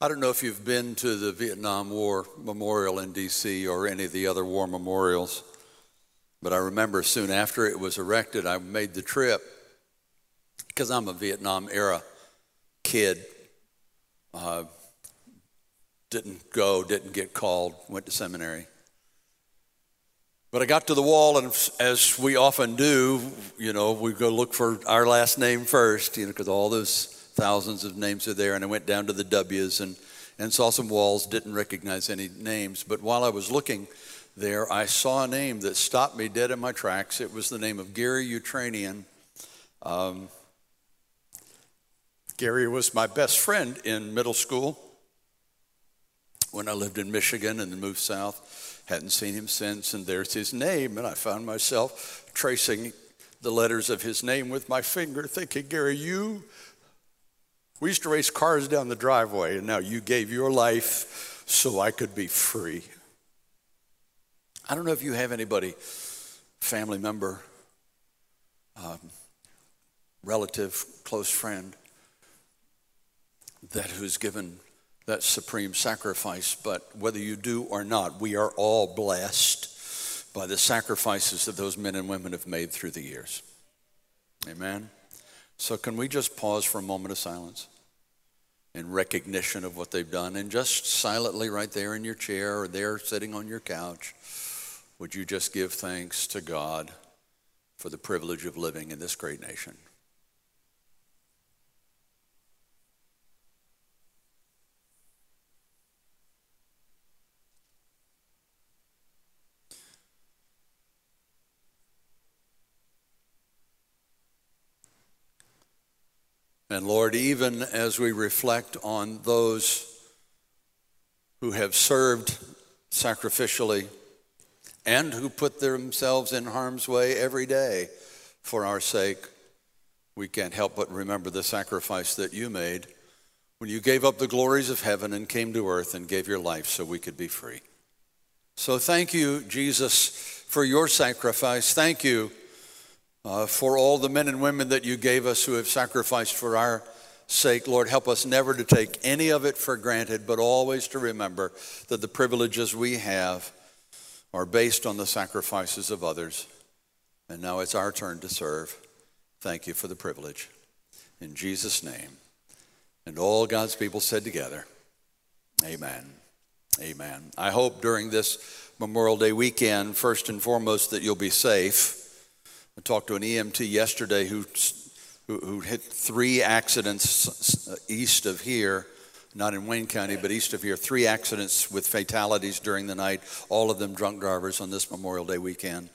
I don't know if you've been to the Vietnam War Memorial in DC or any of the other war memorials, but I remember soon after it was erected, I made the trip because I'm a Vietnam era kid. Uh, didn't go, didn't get called, went to seminary. But I got to the wall, and as we often do, you know, we go look for our last name first, you know, because all those thousands of names are there. And I went down to the W's and, and saw some walls, didn't recognize any names. But while I was looking there, I saw a name that stopped me dead in my tracks. It was the name of Gary Utranian. Um, Gary was my best friend in middle school when I lived in Michigan and then moved south. Hadn't seen him since, and there's his name. And I found myself tracing the letters of his name with my finger, thinking, Gary, you we used to race cars down the driveway, and now you gave your life so I could be free. I don't know if you have anybody, family member, um, relative, close friend, that who's given that supreme sacrifice, but whether you do or not, we are all blessed by the sacrifices that those men and women have made through the years. Amen. So, can we just pause for a moment of silence in recognition of what they've done? And just silently, right there in your chair or there sitting on your couch, would you just give thanks to God for the privilege of living in this great nation? And Lord, even as we reflect on those who have served sacrificially and who put themselves in harm's way every day for our sake, we can't help but remember the sacrifice that you made when you gave up the glories of heaven and came to earth and gave your life so we could be free. So thank you, Jesus, for your sacrifice. Thank you uh, for all the men and women that you gave us who have sacrificed for our sake. Lord, help us never to take any of it for granted, but always to remember that the privileges we have are based on the sacrifices of others. And now it's our turn to serve. Thank you for the privilege. In Jesus' name. And all God's people said together, Amen. Amen. I hope during this Memorial Day weekend, first and foremost, that you'll be safe. I talked to an EMT yesterday who, who, who hit three accidents east of here, not in Wayne County, but east of here, three accidents with fatalities during the night, all of them drunk drivers on this Memorial Day weekend.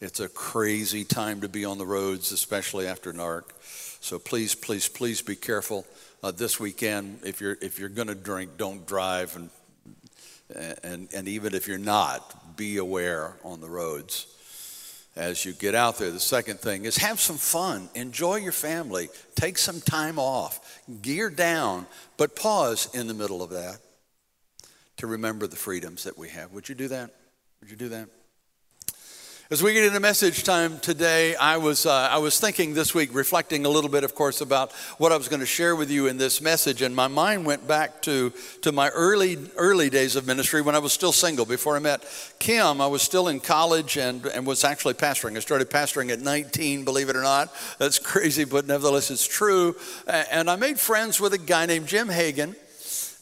It's a crazy time to be on the roads, especially after dark. So please, please, please be careful uh, this weekend. If you're if you're going to drink, don't drive, and and and even if you're not, be aware on the roads as you get out there. The second thing is have some fun, enjoy your family, take some time off, gear down, but pause in the middle of that to remember the freedoms that we have. Would you do that? Would you do that? As we get into message time today, I was, uh, I was thinking this week, reflecting a little bit, of course, about what I was going to share with you in this message. And my mind went back to, to my early, early days of ministry when I was still single. Before I met Kim, I was still in college and, and was actually pastoring. I started pastoring at 19, believe it or not. That's crazy, but nevertheless, it's true. And I made friends with a guy named Jim Hagan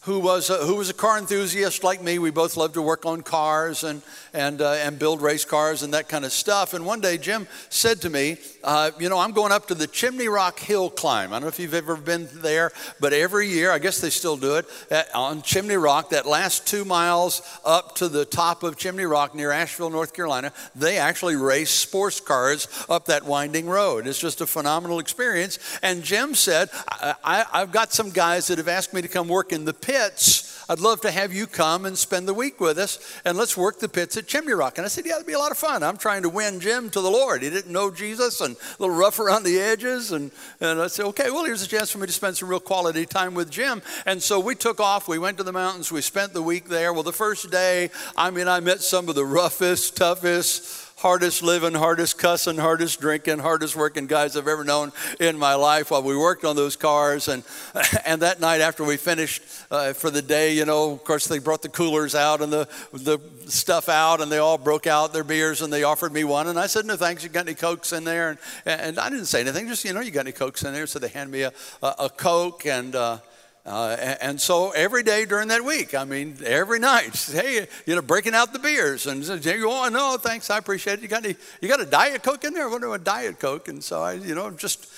who was a, who was a car enthusiast like me. We both loved to work on cars and and uh, and build race cars and that kind of stuff. And one day Jim said to me, uh, "You know, I'm going up to the Chimney Rock Hill climb. I don't know if you've ever been there, but every year, I guess they still do it at, on Chimney Rock. That last two miles up to the top of Chimney Rock near Asheville, North Carolina, they actually race sports cars up that winding road. It's just a phenomenal experience." And Jim said, I, I, "I've got some guys that have asked me to come work in the pits. I'd love to have you come and spend the week with us and let's work the pits at Chimney Rock. And I said, Yeah, that'd be a lot of fun. I'm trying to win Jim to the Lord. He didn't know Jesus and a little rough around the edges. And, and I said, Okay, well, here's a chance for me to spend some real quality time with Jim. And so we took off. We went to the mountains. We spent the week there. Well, the first day, I mean, I met some of the roughest, toughest, hardest living, hardest cussing, hardest drinking, hardest working guys I've ever known in my life while we worked on those cars. And, and that night after we finished uh, for the day, you know, of course, they brought the coolers out and the, the stuff out, and they all broke out their beers and they offered me one. And I said, No thanks, you got any Cokes in there? And, and I didn't say anything, just, you know, you got any Cokes in there? So they handed me a, a, a Coke and, uh, uh, and, so every day during that week, I mean, every night, hey, you know, breaking out the beers and you oh no, thanks, I appreciate it. You got any, you got a diet coke in there? What do a diet coke? And so I, you know, just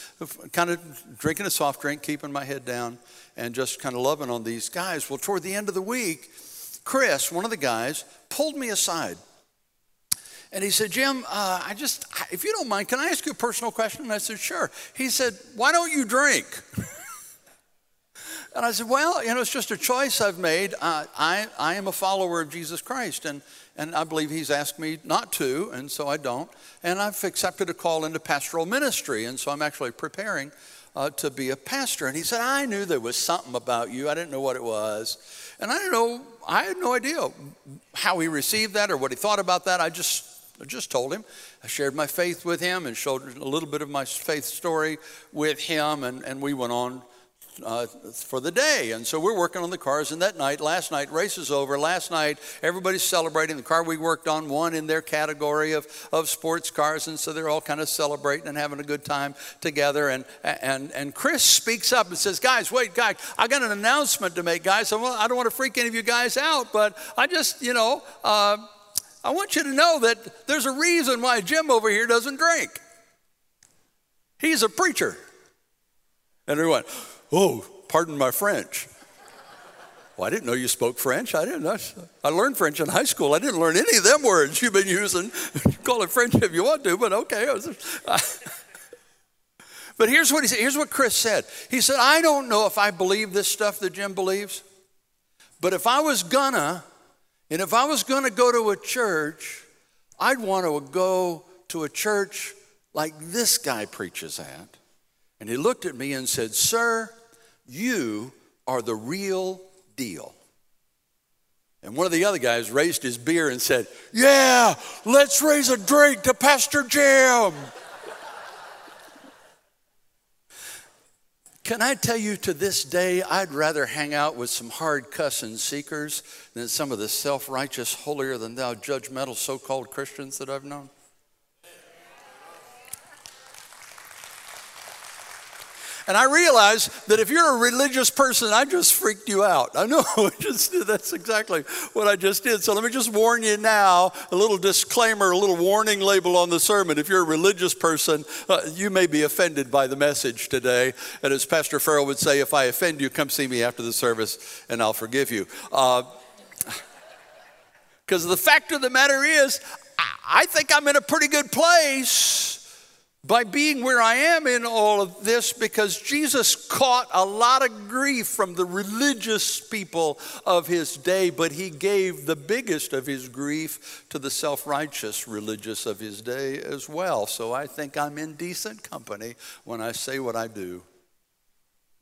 kind of drinking a soft drink, keeping my head down, and just kind of loving on these guys. Well, toward the end of the week, Chris, one of the guys, pulled me aside. And he said, Jim, uh, I just, if you don't mind, can I ask you a personal question? And I said, sure. He said, why don't you drink? And I said, Well, you know, it's just a choice I've made. Uh, I, I am a follower of Jesus Christ, and, and I believe He's asked me not to, and so I don't. And I've accepted a call into pastoral ministry, and so I'm actually preparing uh, to be a pastor. And he said, I knew there was something about you. I didn't know what it was. And I didn't know, I had no idea how he received that or what he thought about that. I just, I just told him. I shared my faith with him and showed a little bit of my faith story with him, and, and we went on uh, for the day. And so we're working on the cars. And that night, last night, race is over. Last night, everybody's celebrating. The car we worked on won in their category of, of sports cars. And so they're all kind of celebrating and having a good time together. And, and, and Chris speaks up and says, Guys, wait, guys, I got an announcement to make, guys. I don't want to freak any of you guys out, but I just, you know, uh, I want you to know that there's a reason why Jim over here doesn't drink. He's a preacher. And everyone, Oh, pardon my French. Well, I didn't know you spoke French. I didn't. I, learned French in high school. I didn't learn any of them words you've been using. call it French if you want to, but okay. but here's what he said. Here's what Chris said. He said, I don't know if I believe this stuff that Jim believes, but if I was gonna, and if I was gonna go to a church, I'd want to go to a church like this guy preaches at. And he looked at me and said, Sir, you are the real deal. And one of the other guys raised his beer and said, Yeah, let's raise a drink to Pastor Jim. Can I tell you to this day, I'd rather hang out with some hard cussing seekers than some of the self righteous, holier than thou, judgmental so called Christians that I've known? And I realize that if you're a religious person, I just freaked you out. I know, just, that's exactly what I just did. So let me just warn you now a little disclaimer, a little warning label on the sermon. If you're a religious person, uh, you may be offended by the message today. And as Pastor Farrell would say, if I offend you, come see me after the service and I'll forgive you. Because uh, the fact of the matter is, I think I'm in a pretty good place by being where I am in all of this because Jesus caught a lot of grief from the religious people of his day, but he gave the biggest of his grief to the self righteous religious of his day as well. So I think I'm in decent company when I say what I do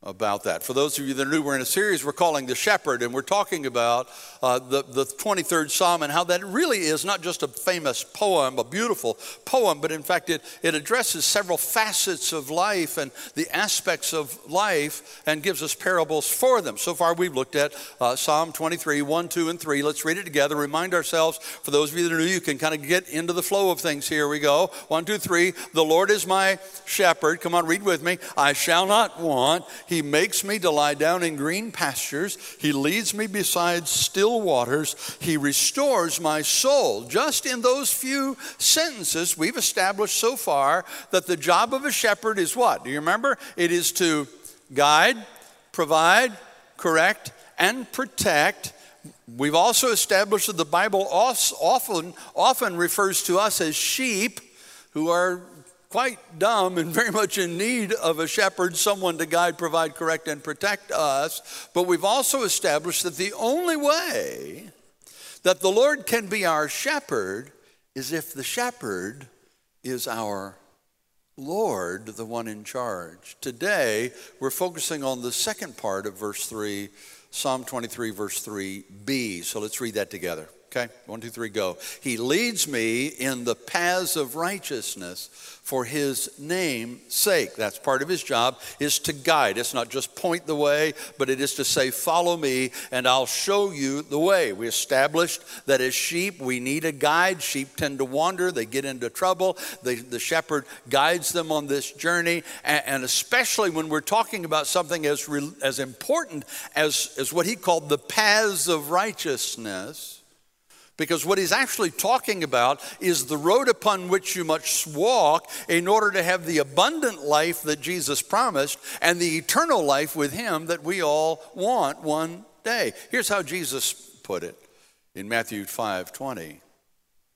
about that. For those of you that are new, we're in a series we're calling The Shepherd, and we're talking about uh, the, the 23rd Psalm and how that really is not just a famous poem, a beautiful poem, but in fact it, it addresses several facets of life and the aspects of life and gives us parables for them. So far, we've looked at uh, Psalm 23, 1, 2, and 3. Let's read it together. Remind ourselves, for those of you that are new, you can kind of get into the flow of things. Here we go. 1, 2, 3. The Lord is my shepherd. Come on, read with me. I shall not want. He makes me to lie down in green pastures. He leads me beside still waters. He restores my soul. Just in those few sentences, we've established so far that the job of a shepherd is what? Do you remember? It is to guide, provide, correct, and protect. We've also established that the Bible often, often refers to us as sheep who are quite dumb and very much in need of a shepherd, someone to guide, provide, correct, and protect us. But we've also established that the only way that the Lord can be our shepherd is if the shepherd is our Lord, the one in charge. Today, we're focusing on the second part of verse 3, Psalm 23, verse 3b. So let's read that together. Okay, one, two, three, go. He leads me in the paths of righteousness for his name's sake. That's part of his job, is to guide. It's not just point the way, but it is to say, follow me and I'll show you the way. We established that as sheep, we need a guide. Sheep tend to wander, they get into trouble. The, the shepherd guides them on this journey. And, and especially when we're talking about something as, as important as, as what he called the paths of righteousness because what he's actually talking about is the road upon which you must walk in order to have the abundant life that Jesus promised and the eternal life with him that we all want one day. Here's how Jesus put it in Matthew 5 20.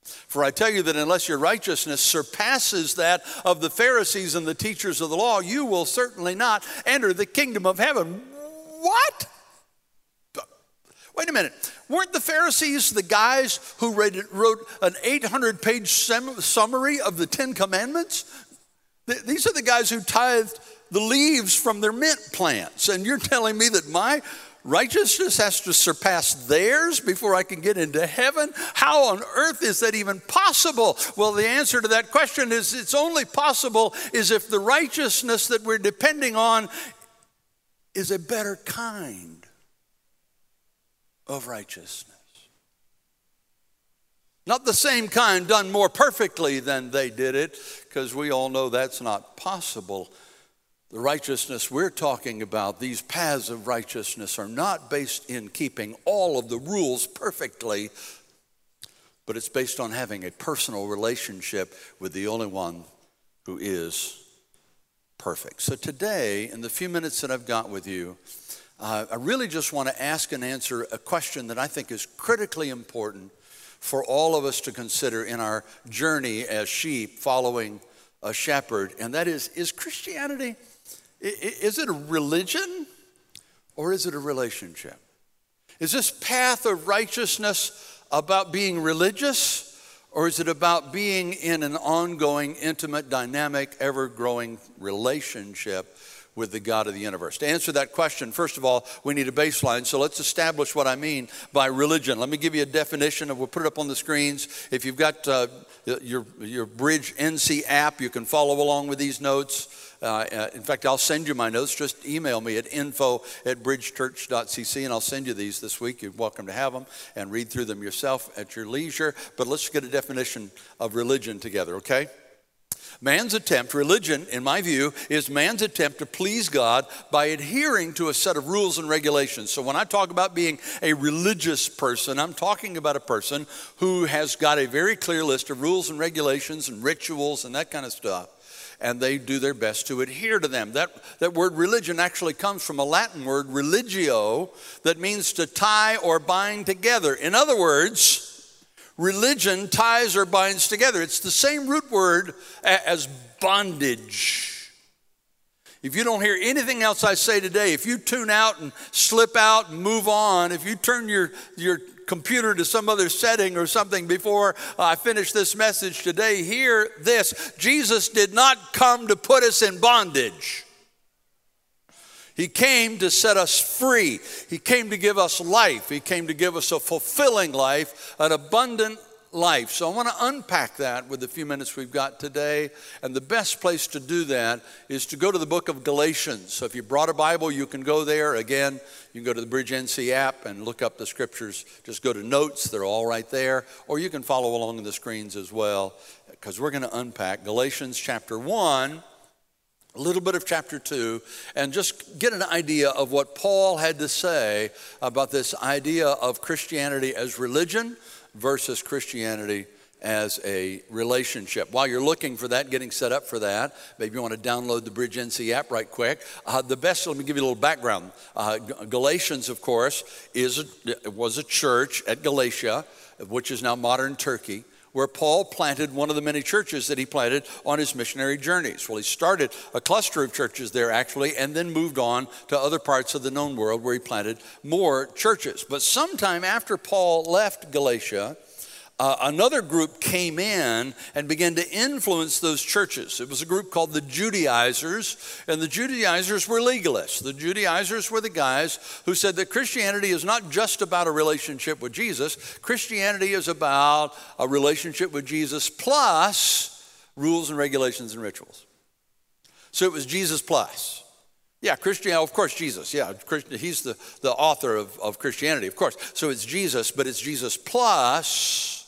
For I tell you that unless your righteousness surpasses that of the Pharisees and the teachers of the law, you will certainly not enter the kingdom of heaven. What? Wait a minute. Weren't the Pharisees the guys who wrote an 800 page summary of the Ten Commandments? These are the guys who tithed the leaves from their mint plants. And you're telling me that my righteousness has to surpass theirs before I can get into heaven? How on earth is that even possible? Well, the answer to that question is it's only possible is if the righteousness that we're depending on is a better kind of righteousness. Not the same kind done more perfectly than they did it, because we all know that's not possible. The righteousness we're talking about, these paths of righteousness, are not based in keeping all of the rules perfectly, but it's based on having a personal relationship with the only one who is perfect. So today, in the few minutes that I've got with you, uh, I really just want to ask and answer a question that I think is critically important for all of us to consider in our journey as sheep following a shepherd, and that is Is Christianity, is it a religion or is it a relationship? Is this path of righteousness about being religious? Or is it about being in an ongoing, intimate, dynamic, ever growing relationship with the God of the universe? To answer that question, first of all, we need a baseline. So let's establish what I mean by religion. Let me give you a definition of, we'll put it up on the screens. If you've got uh, your, your Bridge NC app, you can follow along with these notes. Uh, uh, in fact, I'll send you my notes. Just email me at info at bridgechurch.cc and I'll send you these this week. You're welcome to have them and read through them yourself at your leisure. But let's get a definition of religion together, okay? Man's attempt, religion, in my view, is man's attempt to please God by adhering to a set of rules and regulations. So when I talk about being a religious person, I'm talking about a person who has got a very clear list of rules and regulations and rituals and that kind of stuff. And they do their best to adhere to them. That, that word religion actually comes from a Latin word, religio, that means to tie or bind together. In other words, Religion ties or binds together. It's the same root word as bondage. If you don't hear anything else I say today, if you tune out and slip out and move on, if you turn your, your computer to some other setting or something before I finish this message today, hear this Jesus did not come to put us in bondage. He came to set us free. He came to give us life. He came to give us a fulfilling life, an abundant life. So I want to unpack that with the few minutes we've got today. And the best place to do that is to go to the book of Galatians. So if you brought a Bible, you can go there. Again, you can go to the Bridge NC app and look up the scriptures. Just go to notes, they're all right there. Or you can follow along on the screens as well, because we're going to unpack Galatians chapter 1 a little bit of chapter 2 and just get an idea of what Paul had to say about this idea of Christianity as religion versus Christianity as a relationship. While you're looking for that, getting set up for that, maybe you want to download the Bridge NC app right quick. Uh, the best, let me give you a little background. Uh, Galatians, of course, is a, was a church at Galatia, which is now modern Turkey where Paul planted one of the many churches that he planted on his missionary journeys. Well, he started a cluster of churches there actually, and then moved on to other parts of the known world where he planted more churches. But sometime after Paul left Galatia, uh, another group came in and began to influence those churches. It was a group called the Judaizers, and the Judaizers were legalists. The Judaizers were the guys who said that Christianity is not just about a relationship with Jesus, Christianity is about a relationship with Jesus plus rules and regulations and rituals. So it was Jesus plus. Yeah, Christianity, of course, Jesus. Yeah, Christian, he's the, the author of, of Christianity, of course. So it's Jesus, but it's Jesus plus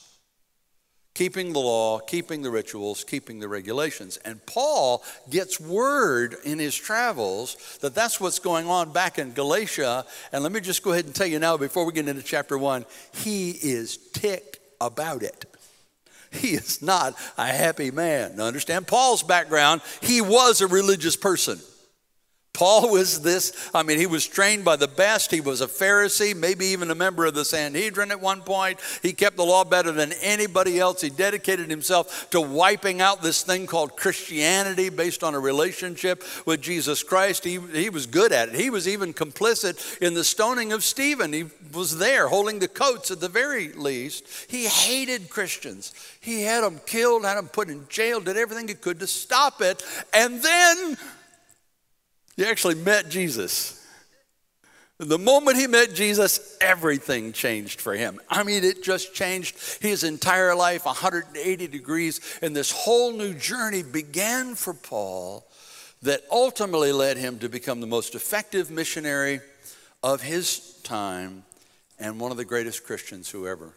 keeping the law, keeping the rituals, keeping the regulations. And Paul gets word in his travels that that's what's going on back in Galatia. And let me just go ahead and tell you now, before we get into chapter one, he is ticked about it. He is not a happy man. Now, understand Paul's background, he was a religious person. Paul was this, I mean, he was trained by the best. He was a Pharisee, maybe even a member of the Sanhedrin at one point. He kept the law better than anybody else. He dedicated himself to wiping out this thing called Christianity based on a relationship with Jesus Christ. He, he was good at it. He was even complicit in the stoning of Stephen. He was there holding the coats at the very least. He hated Christians. He had them killed, had them put in jail, did everything he could to stop it. And then he actually met Jesus. The moment he met Jesus, everything changed for him. I mean, it just changed his entire life 180 degrees. And this whole new journey began for Paul that ultimately led him to become the most effective missionary of his time and one of the greatest Christians who ever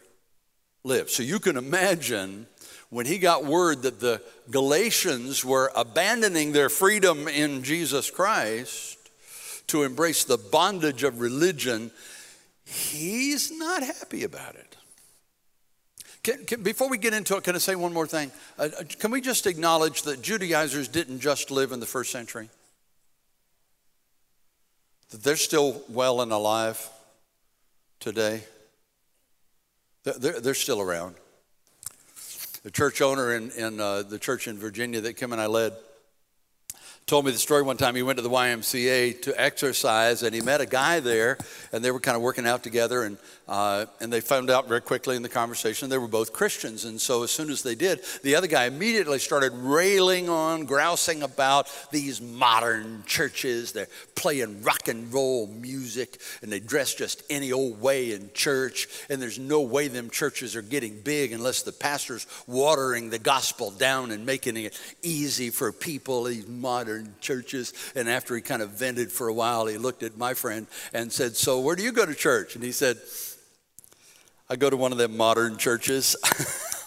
lived. So you can imagine when he got word that the Galatians were abandoning their freedom in Jesus Christ to embrace the bondage of religion, he's not happy about it. Can, can, before we get into it, can I say one more thing? Uh, uh can we just acknowledge that Judaizers didn't just live in the first century? That they're still well and alive today? They're, they're still around. The church owner in, in uh, the church in Virginia that Kim and I led told me the story one time. He went to the YMCA to exercise, and he met a guy there, and they were kind of working out together. And uh, and they found out very quickly in the conversation they were both Christians. And so as soon as they did, the other guy immediately started railing on, grousing about these modern churches. They're playing rock and roll music, and they dress just any old way in church. And there's no way them churches are getting big unless the pastor's watering the gospel down and making it easy for people. These modern churches. And after he kind of vented for a while, he looked at my friend and said, So, where do you go to church? And he said, I go to one of them modern churches.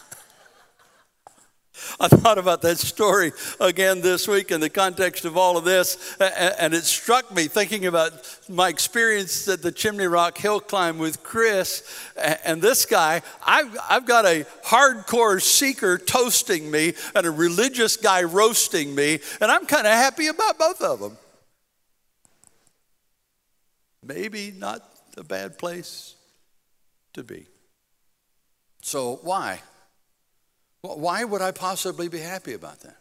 I thought about that story again this week in the context of all of this, and it struck me thinking about my experience at the Chimney Rock Hill Climb with Chris. And this guy, I've, I've got a hardcore seeker toasting me and a religious guy roasting me, and I'm kind of happy about both of them. Maybe not a bad place to be. So, why? Why would I possibly be happy about that?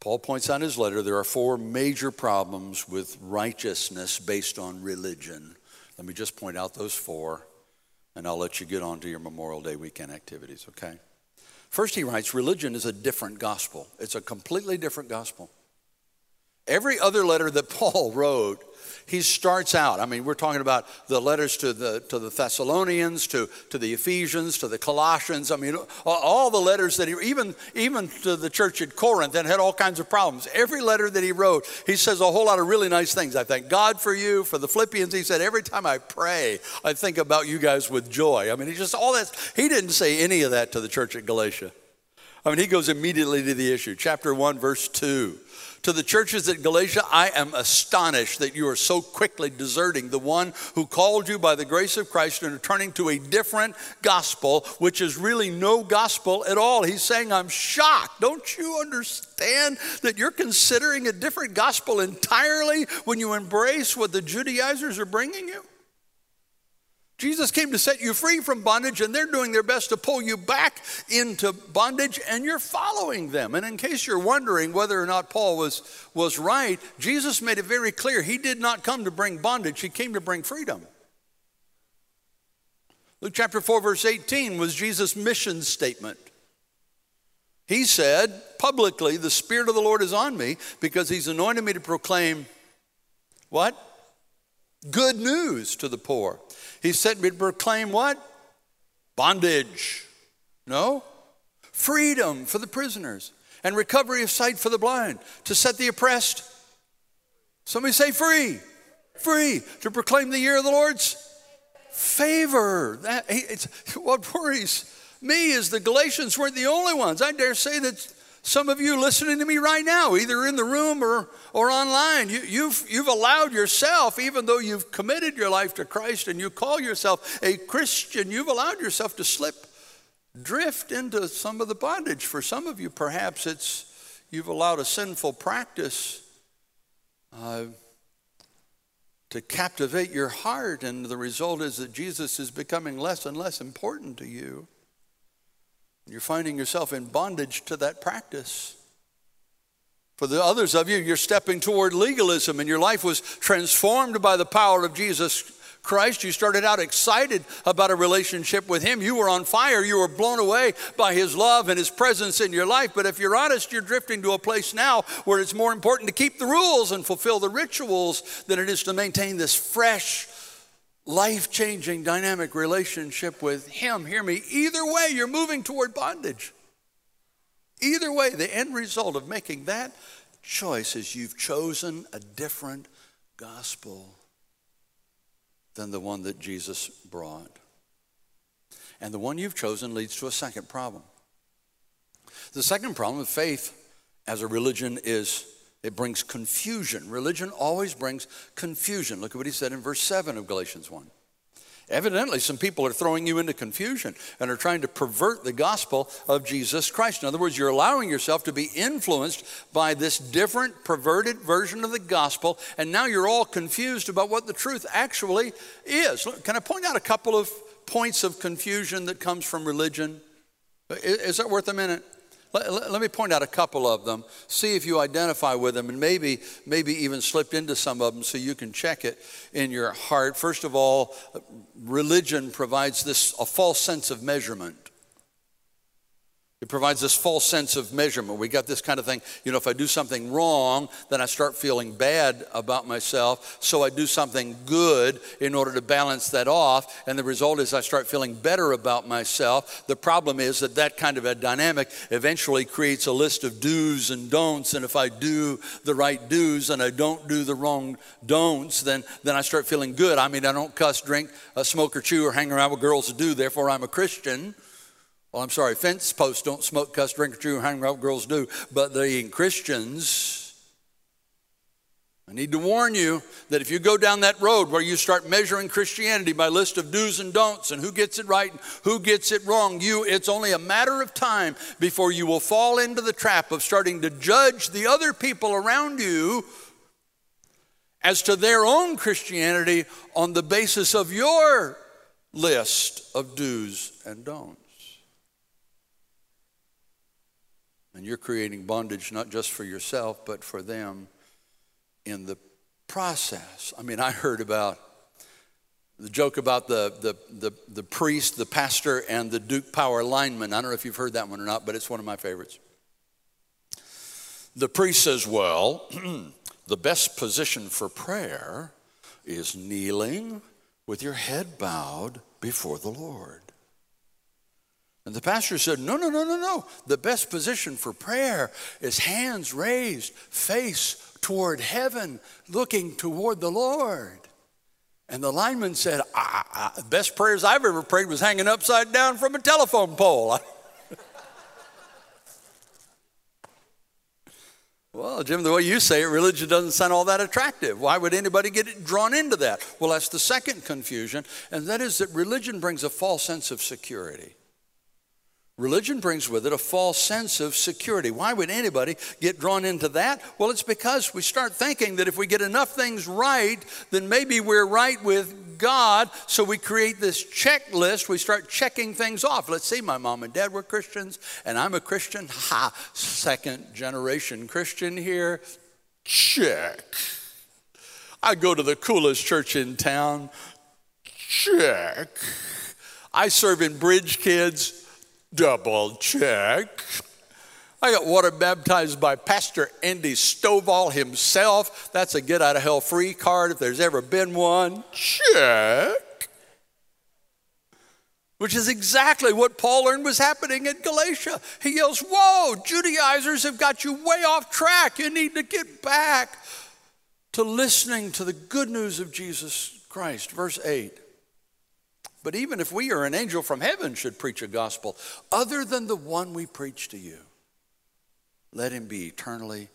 Paul points out in his letter there are four major problems with righteousness based on religion. Let me just point out those four, and I'll let you get on to your Memorial Day weekend activities, okay? First, he writes religion is a different gospel, it's a completely different gospel. Every other letter that Paul wrote he starts out. I mean, we're talking about the letters to the, to the Thessalonians, to, to the Ephesians, to the Colossians. I mean, all the letters that he, even, even to the church at Corinth that had all kinds of problems. Every letter that he wrote, he says a whole lot of really nice things. I thank God for you. For the Philippians, he said, every time I pray, I think about you guys with joy. I mean, he just, all that, he didn't say any of that to the church at Galatia. I mean, he goes immediately to the issue. Chapter 1, verse 2. To the churches at Galatia, I am astonished that you are so quickly deserting the one who called you by the grace of Christ and are turning to a different gospel, which is really no gospel at all. He's saying, I'm shocked. Don't you understand that you're considering a different gospel entirely when you embrace what the Judaizers are bringing you? Jesus came to set you free from bondage, and they're doing their best to pull you back into bondage, and you're following them. And in case you're wondering whether or not Paul was, was right, Jesus made it very clear he did not come to bring bondage, he came to bring freedom. Luke chapter 4, verse 18 was Jesus' mission statement. He said publicly, The Spirit of the Lord is on me because He's anointed me to proclaim what? Good news to the poor. He sent me to proclaim what? Bondage. No? Freedom for the prisoners and recovery of sight for the blind, to set the oppressed. Somebody say free. Free. To proclaim the year of the Lord's favor. That, it's, what worries me is the Galatians weren't the only ones. I dare say that some of you listening to me right now, either in the room or, or online, you, you've, you've allowed yourself, even though you've committed your life to Christ and you call yourself a Christian, you've allowed yourself to slip, drift into some of the bondage. For some of you, perhaps it's you've allowed a sinful practice uh, to captivate your heart, and the result is that Jesus is becoming less and less important to you. You're finding yourself in bondage to that practice. For the others of you, you're stepping toward legalism and your life was transformed by the power of Jesus Christ. You started out excited about a relationship with Him. You were on fire. You were blown away by His love and His presence in your life. But if you're honest, you're drifting to a place now where it's more important to keep the rules and fulfill the rituals than it is to maintain this fresh, life changing, dynamic relationship with Him. Hear me. Either way, you're moving toward bondage. Either way, the end result of making that choice is you've chosen a different gospel than the one that Jesus brought. And the one you've chosen leads to a second problem. The second problem of faith as a religion is it brings confusion. Religion always brings confusion. Look at what he said in verse 7 of Galatians 1. Evidently, some people are throwing you into confusion and are trying to pervert the gospel of Jesus Christ. In other words, you're allowing yourself to be influenced by this different, perverted version of the gospel, and now you're all confused about what the truth actually is. Can I point out a couple of points of confusion that comes from religion? Is that worth a minute? Let, let, me point out a couple of them. See if you identify with them, and maybe maybe even slipped into some of them, so you can check it in your heart. First of all, religion provides this a false sense of measurement. It provides this false sense of measurement. We got this kind of thing, you know, if I do something wrong, then I start feeling bad about myself. So I do something good in order to balance that off. And the result is I start feeling better about myself. The problem is that that kind of a dynamic eventually creates a list of do's and don'ts. And if I do the right do's and I don't do the wrong don'ts, then, then I start feeling good. I mean, I don't cuss, drink, uh, smoke, or chew, or hang around with girls who do. Therefore, I'm a Christian. Well, I'm sorry, fence posts don't smoke, cuss, drink, or chew, hang around girls do, but the Christians, I need to warn you that if you go down that road where you start measuring Christianity by list of do's and don'ts and who gets it right and who gets it wrong, you it's only a matter of time before you will fall into the trap of starting to judge the other people around you as to their own Christianity on the basis of your list of do's and don'ts. And you're creating bondage not just for yourself, but for them in the process. I mean, I heard about the joke about the, the, the, the priest, the pastor, and the Duke Power lineman. I don't know if you've heard that one or not, but it's one of my favorites. The priest says, Well, the best position for prayer is kneeling with your head bowed before the Lord. And the pastor said, No, no, no, no, no. The best position for prayer is hands raised, face toward heaven, looking toward the Lord. And the lineman said, ah, ah, Best prayers I've ever prayed was hanging upside down from a telephone pole. Well, Jim, the way you say it, religion doesn't sound all that attractive. Why would anybody get drawn into that? Well, that's the second confusion, and that is that religion brings a false sense of security. Religion brings with it a false sense of security. Why would anybody get drawn into that? Well, it's because we start thinking that if we get enough things right, then maybe we're right with God. So we create this checklist. We start checking things off. Let's see, my mom and dad were Christians, and I'm a Christian. Ha, second generation Christian here. Check. I go to the coolest church in town. Check. I serve in Bridge Kids, double check. I got water baptized by Pastor Andy Stovall himself. That's a get out of hell free card if there's ever been one. Check. Which is exactly what Paul learned was happening in Galatia. He yells, Whoa, Judaizers have got you way off track. You need to get back to listening to the good news of Jesus Christ. Verse 8. But even if we or an angel from heaven should preach a gospel other than the one we preach to you, let him be eternally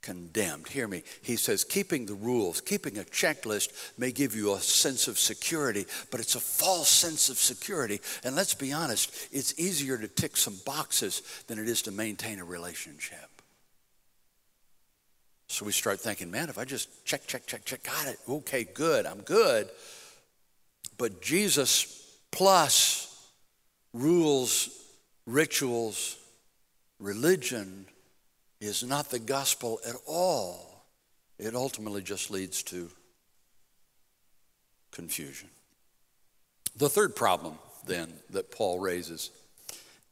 condemned. Hear me. He says, keeping the rules, keeping a checklist may give you a sense of security, but it's a false sense of security. And let's be honest, it's easier to tick some boxes than it is to maintain a relationship. So we start thinking, man, if I just check, check, check, check, got it. Okay, good, I'm good. But Jesus plus rules, rituals, religion is not the gospel at all. It ultimately just leads to confusion. The third problem, then, that Paul raises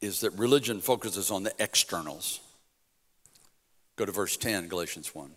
is that religion focuses on the externals. Go to verse 10, Galatians 1.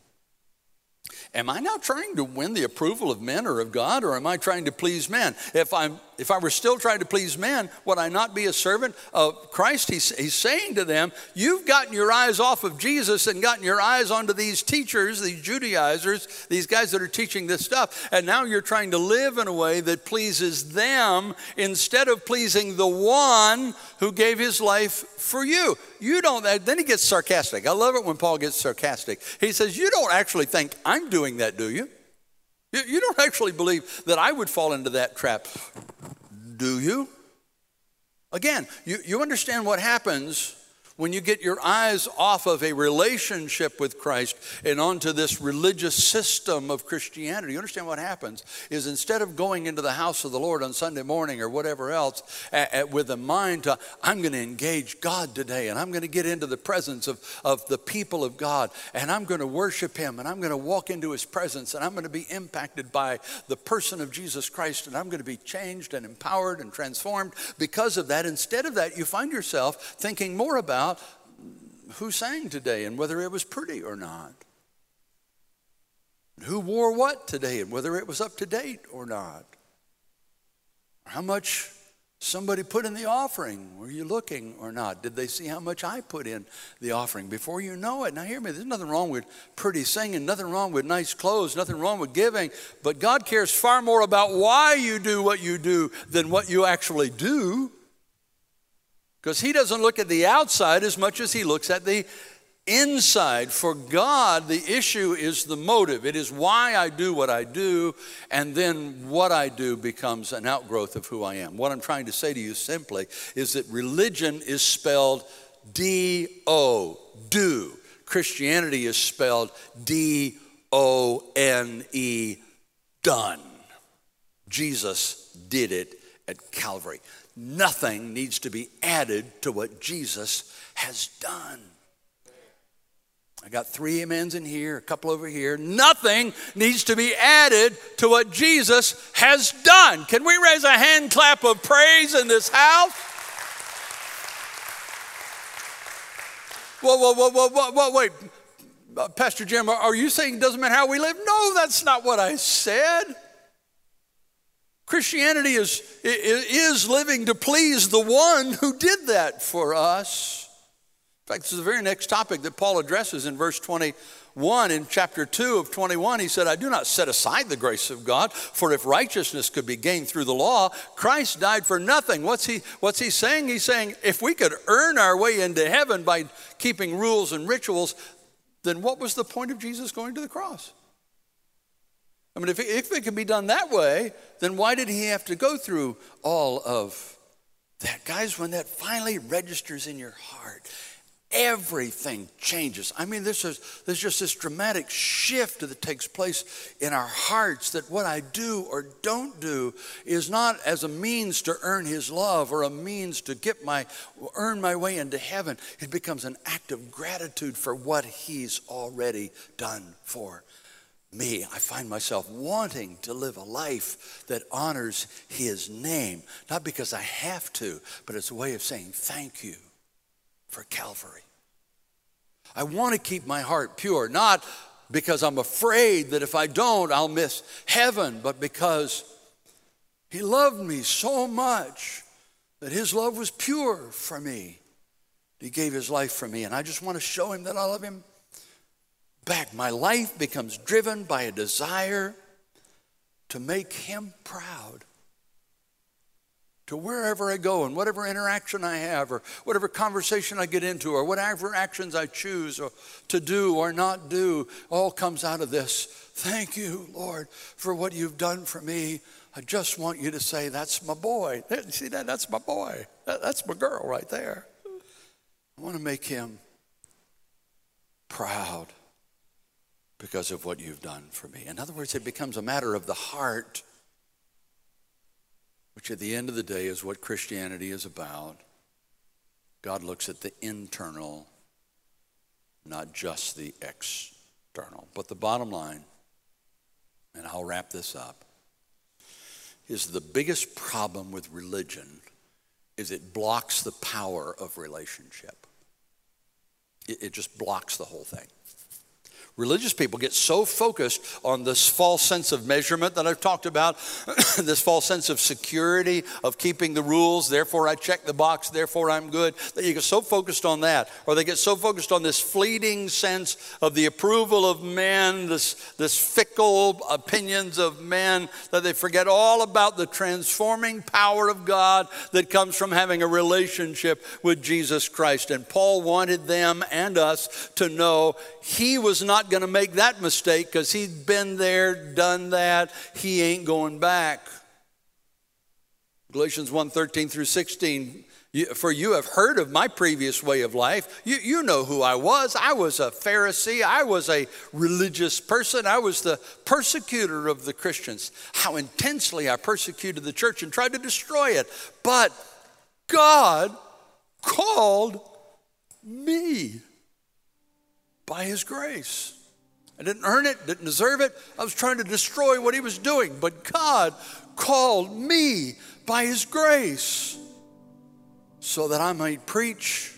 Am I now trying to win the approval of men or of God, or am I trying to please men? If, I'm, if I were still trying to please men, would I not be a servant of Christ? He's, he's saying to them, You've gotten your eyes off of Jesus and gotten your eyes onto these teachers, these Judaizers, these guys that are teaching this stuff, and now you're trying to live in a way that pleases them instead of pleasing the one who gave his life for you. You don't, then he gets sarcastic. I love it when Paul gets sarcastic. He says, You don't actually think I'm doing that, do you? You, you don't actually believe that I would fall into that trap, do you? Again, you, you understand what happens when you get your eyes off of a relationship with Christ and onto this religious system of Christianity, you understand what happens is instead of going into the house of the Lord on Sunday morning or whatever else with a mind to, I'm going to engage God today and I'm going to get into the presence of, of the people of God and I'm going to worship Him and I'm going to walk into His presence and I'm going to be impacted by the person of Jesus Christ and I'm going to be changed and empowered and transformed because of that. Instead of that, you find yourself thinking more about about who sang today and whether it was pretty or not. Who wore what today and whether it was up to date or not. How much somebody put in the offering. Were you looking or not? Did they see how much I put in the offering before you know it? Now, hear me, there's nothing wrong with pretty singing, nothing wrong with nice clothes, nothing wrong with giving, but God cares far more about why you do what you do than what you actually do. Because he doesn't look at the outside as much as he looks at the inside. For God, the issue is the motive. It is why I do what I do, and then what I do becomes an outgrowth of who I am. What I'm trying to say to you simply is that religion is spelled D O, do. Christianity is spelled D O N E, done. Jesus did it at Calvary. Nothing needs to be added to what Jesus has done. I got three amens in here, a couple over here. Nothing needs to be added to what Jesus has done. Can we raise a hand clap of praise in this house? Whoa, whoa, whoa, whoa, whoa, whoa, wait. Uh, Pastor Jim, are you saying it doesn't matter how we live? No, that's not what I said. Christianity is, is living to please the one who did that for us. In fact, this is the very next topic that Paul addresses in verse 21 in chapter 2 of 21. He said, I do not set aside the grace of God, for if righteousness could be gained through the law, Christ died for nothing. What's he, what's he saying? He's saying, if we could earn our way into heaven by keeping rules and rituals, then what was the point of Jesus going to the cross? I mean, if, if it can be done that way, then why did he have to go through all of that? Guys, when that finally registers in your heart, everything changes. I mean, there's just, there's just this dramatic shift that takes place in our hearts that what I do or don't do is not as a means to earn his love or a means to get my earn my way into heaven. It becomes an act of gratitude for what he's already done for me. I find myself wanting to live a life that honors his name, not because I have to, but it's a way of saying thank you for Calvary. I want to keep my heart pure, not because I'm afraid that if I don't, I'll miss heaven, but because he loved me so much that his love was pure for me. He gave his life for me, and I just want to show him that I love him back. My life becomes driven by a desire to make him proud. To wherever I go and whatever interaction I have, or whatever conversation I get into, or whatever actions I choose to do or not do, all comes out of this. Thank you, Lord, for what you've done for me. I just want you to say, That's my boy. See that? That's my boy. That's my girl right there. I want to make him proud because of what you've done for me. In other words, it becomes a matter of the heart, which at the end of the day is what Christianity is about. God looks at the internal, not just the external. But the bottom line, and I'll wrap this up, is the biggest problem with religion is it blocks the power of relationship. It, it just blocks the whole thing. Religious people get so focused on this false sense of measurement that I've talked about, this false sense of security, of keeping the rules, therefore I check the box, therefore I'm good, that you get so focused on that. Or they get so focused on this fleeting sense of the approval of men, this, this fickle opinions of men, that they forget all about the transforming power of God that comes from having a relationship with Jesus Christ. And Paul wanted them and us to know he was not going to make that mistake because he'd been there, done that. He ain't going back. Galatians 1 13 through 16. For you have heard of my previous way of life. You, you know who I was. I was a Pharisee. I was a religious person. I was the persecutor of the Christians. How intensely I persecuted the church and tried to destroy it. But God called me by His grace. I didn't earn it, didn't deserve it. I was trying to destroy what he was doing. But God called me by his grace so that I might preach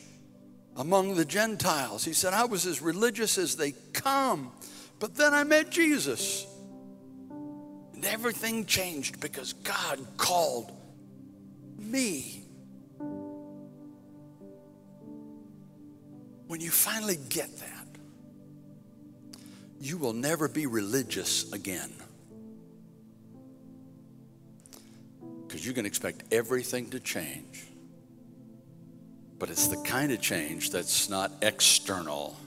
among the Gentiles. He said, I was as religious as they come, but then I met Jesus. And everything changed because God called me. When you finally get that, you will never be religious again. Because you can expect everything to change. But it's the kind of change that's not external,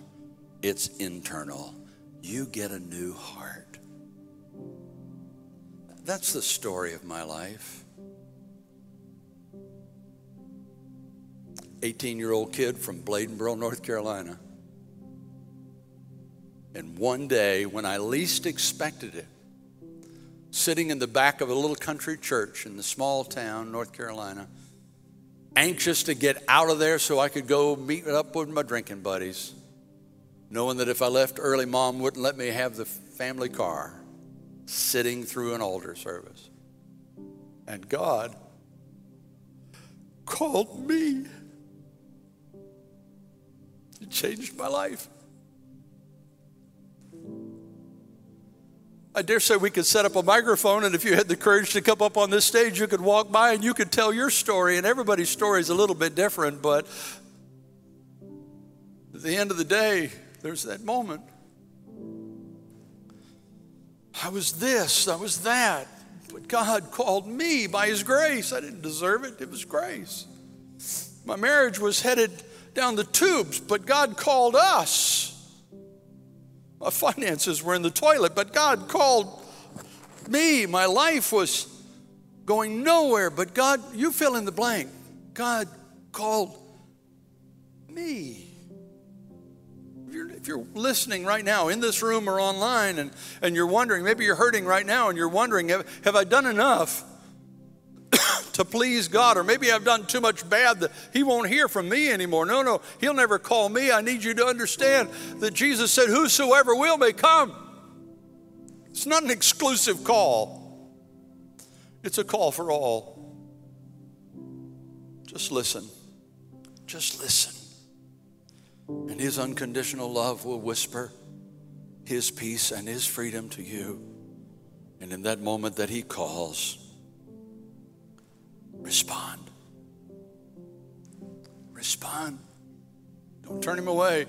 it's internal. You get a new heart. That's the story of my life. 18 year old kid from Bladenboro, North Carolina. And one day, when I least expected it, sitting in the back of a little country church in the small town, North Carolina, anxious to get out of there so I could go meet up with my drinking buddies, knowing that if I left early, mom wouldn't let me have the family car, sitting through an altar service. And God called me. It changed my life. I dare say we could set up a microphone, and if you had the courage to come up on this stage, you could walk by and you could tell your story, and everybody's story is a little bit different, but at the end of the day, there's that moment. I was this, I was that, but God called me by His grace. I didn't deserve it, it was grace. My marriage was headed down the tubes, but God called us. My finances were in the toilet, but God called me. My life was going nowhere, but God, you fill in the blank. God called me. If you're, if you're, listening right now in this room or online and, and you're wondering, maybe you're hurting right now and you're wondering, have, have I done enough? To please God, or maybe I've done too much bad that He won't hear from me anymore. No, no, He'll never call me. I need you to understand that Jesus said, Whosoever will may come. It's not an exclusive call, it's a call for all. Just listen. Just listen. And His unconditional love will whisper His peace and His freedom to you. And in that moment that He calls, respond. Respond. Don't turn Him away.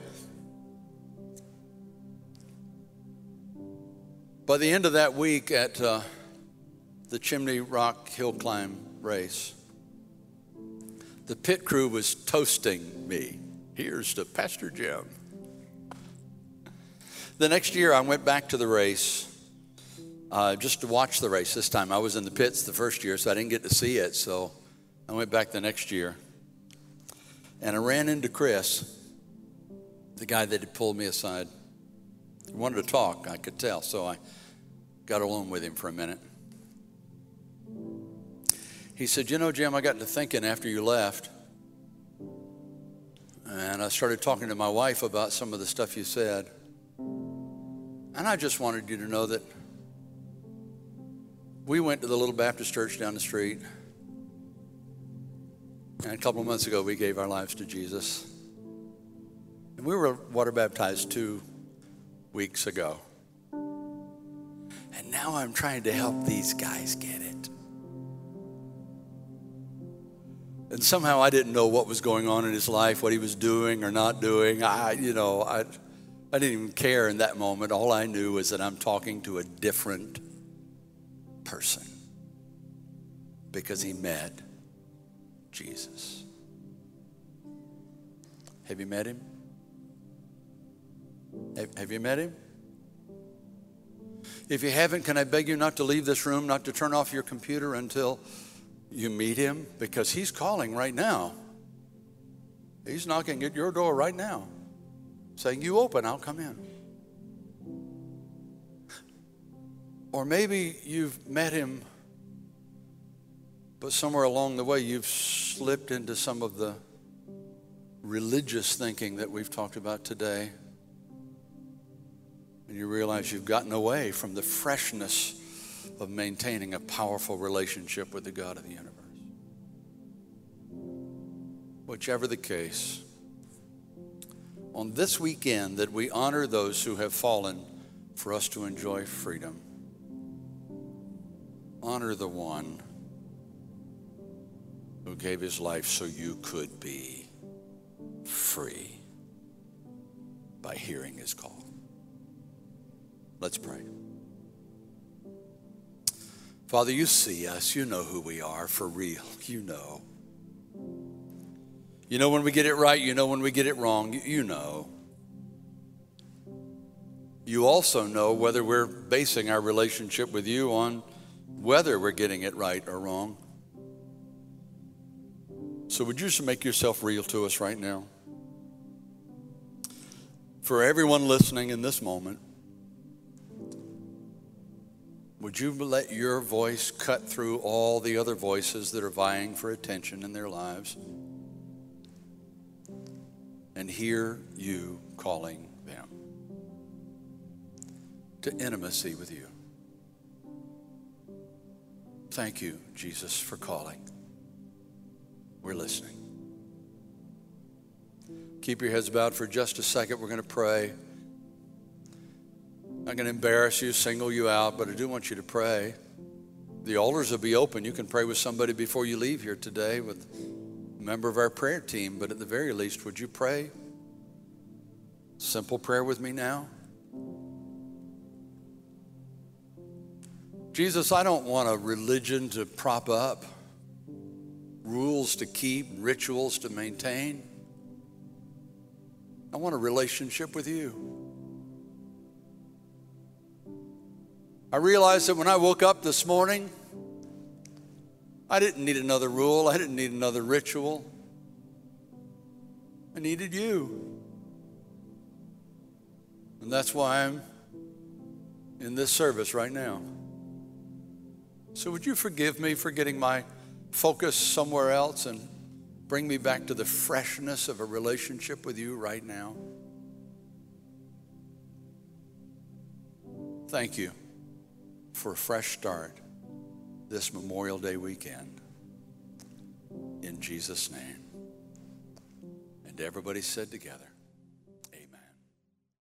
By the end of that week at uh, the Chimney Rock Hill Climb race, the pit crew was toasting me. Here's to Pastor Jim. The next year, I went back to the race uh, just to watch the race. This time, I was in the pits the first year, so I didn't get to see it. So I went back the next year. And I ran into Chris, the guy that had pulled me aside. He wanted to talk, I could tell. So I got alone with him for a minute. He said, You know, Jim, I got to thinking after you left, and I started talking to my wife about some of the stuff you said. And I just wanted you to know that we went to the little Baptist church down the street. And a couple of months ago, we gave our lives to Jesus. And we were water baptized two weeks ago. And now I'm trying to help these guys get it. And somehow I didn't know what was going on in his life, what he was doing or not doing. I, you know, I, I didn't even care in that moment. All I knew was that I'm talking to a different person because he met Jesus. Have you met him? Have, you met him? If you haven't, can I beg you not to leave this room, not to turn off your computer until you meet him? Because he's calling right now. He's knocking at your door right now, saying, You open, I'll come in. Or maybe you've met him, but somewhere along the way you've slipped into some of the religious thinking that we've talked about today and you realize you've gotten away from the freshness of maintaining a powerful relationship with the God of the universe. Whichever the case, on this weekend that we honor those who have fallen for us to enjoy freedom, honor the one who gave his life so you could be free by hearing his call. Let's pray. Father, you see us. You know who we are for real. You know. You know when we get it right. You know when we get it wrong. You know. You also know whether we're basing our relationship with you on whether we're getting it right or wrong. So, would you just make yourself real to us right now? For everyone listening in this moment, would you let your voice cut through all the other voices that are vying for attention in their lives and hear you calling them to intimacy with you? Thank you, Jesus, for calling. We're listening. Keep your heads bowed for just a second. We're going to pray. I'm not going to embarrass you, single you out, but I do want you to pray. The altars will be open. You can pray with somebody before you leave here today with a member of our prayer team, but at the very least, would you pray? Simple prayer with me now. Jesus, I don't want a religion to prop up, rules to keep, rituals to maintain. I want a relationship with you. I realized that when I woke up this morning, I didn't need another rule, I didn't need another ritual. I needed you. And that's why I'm in this service right now. So, would you forgive me for getting my focus somewhere else and bring me back to the freshness of a relationship with you right now? Thank you for a fresh start this Memorial Day weekend. In Jesus' name. And everybody said together,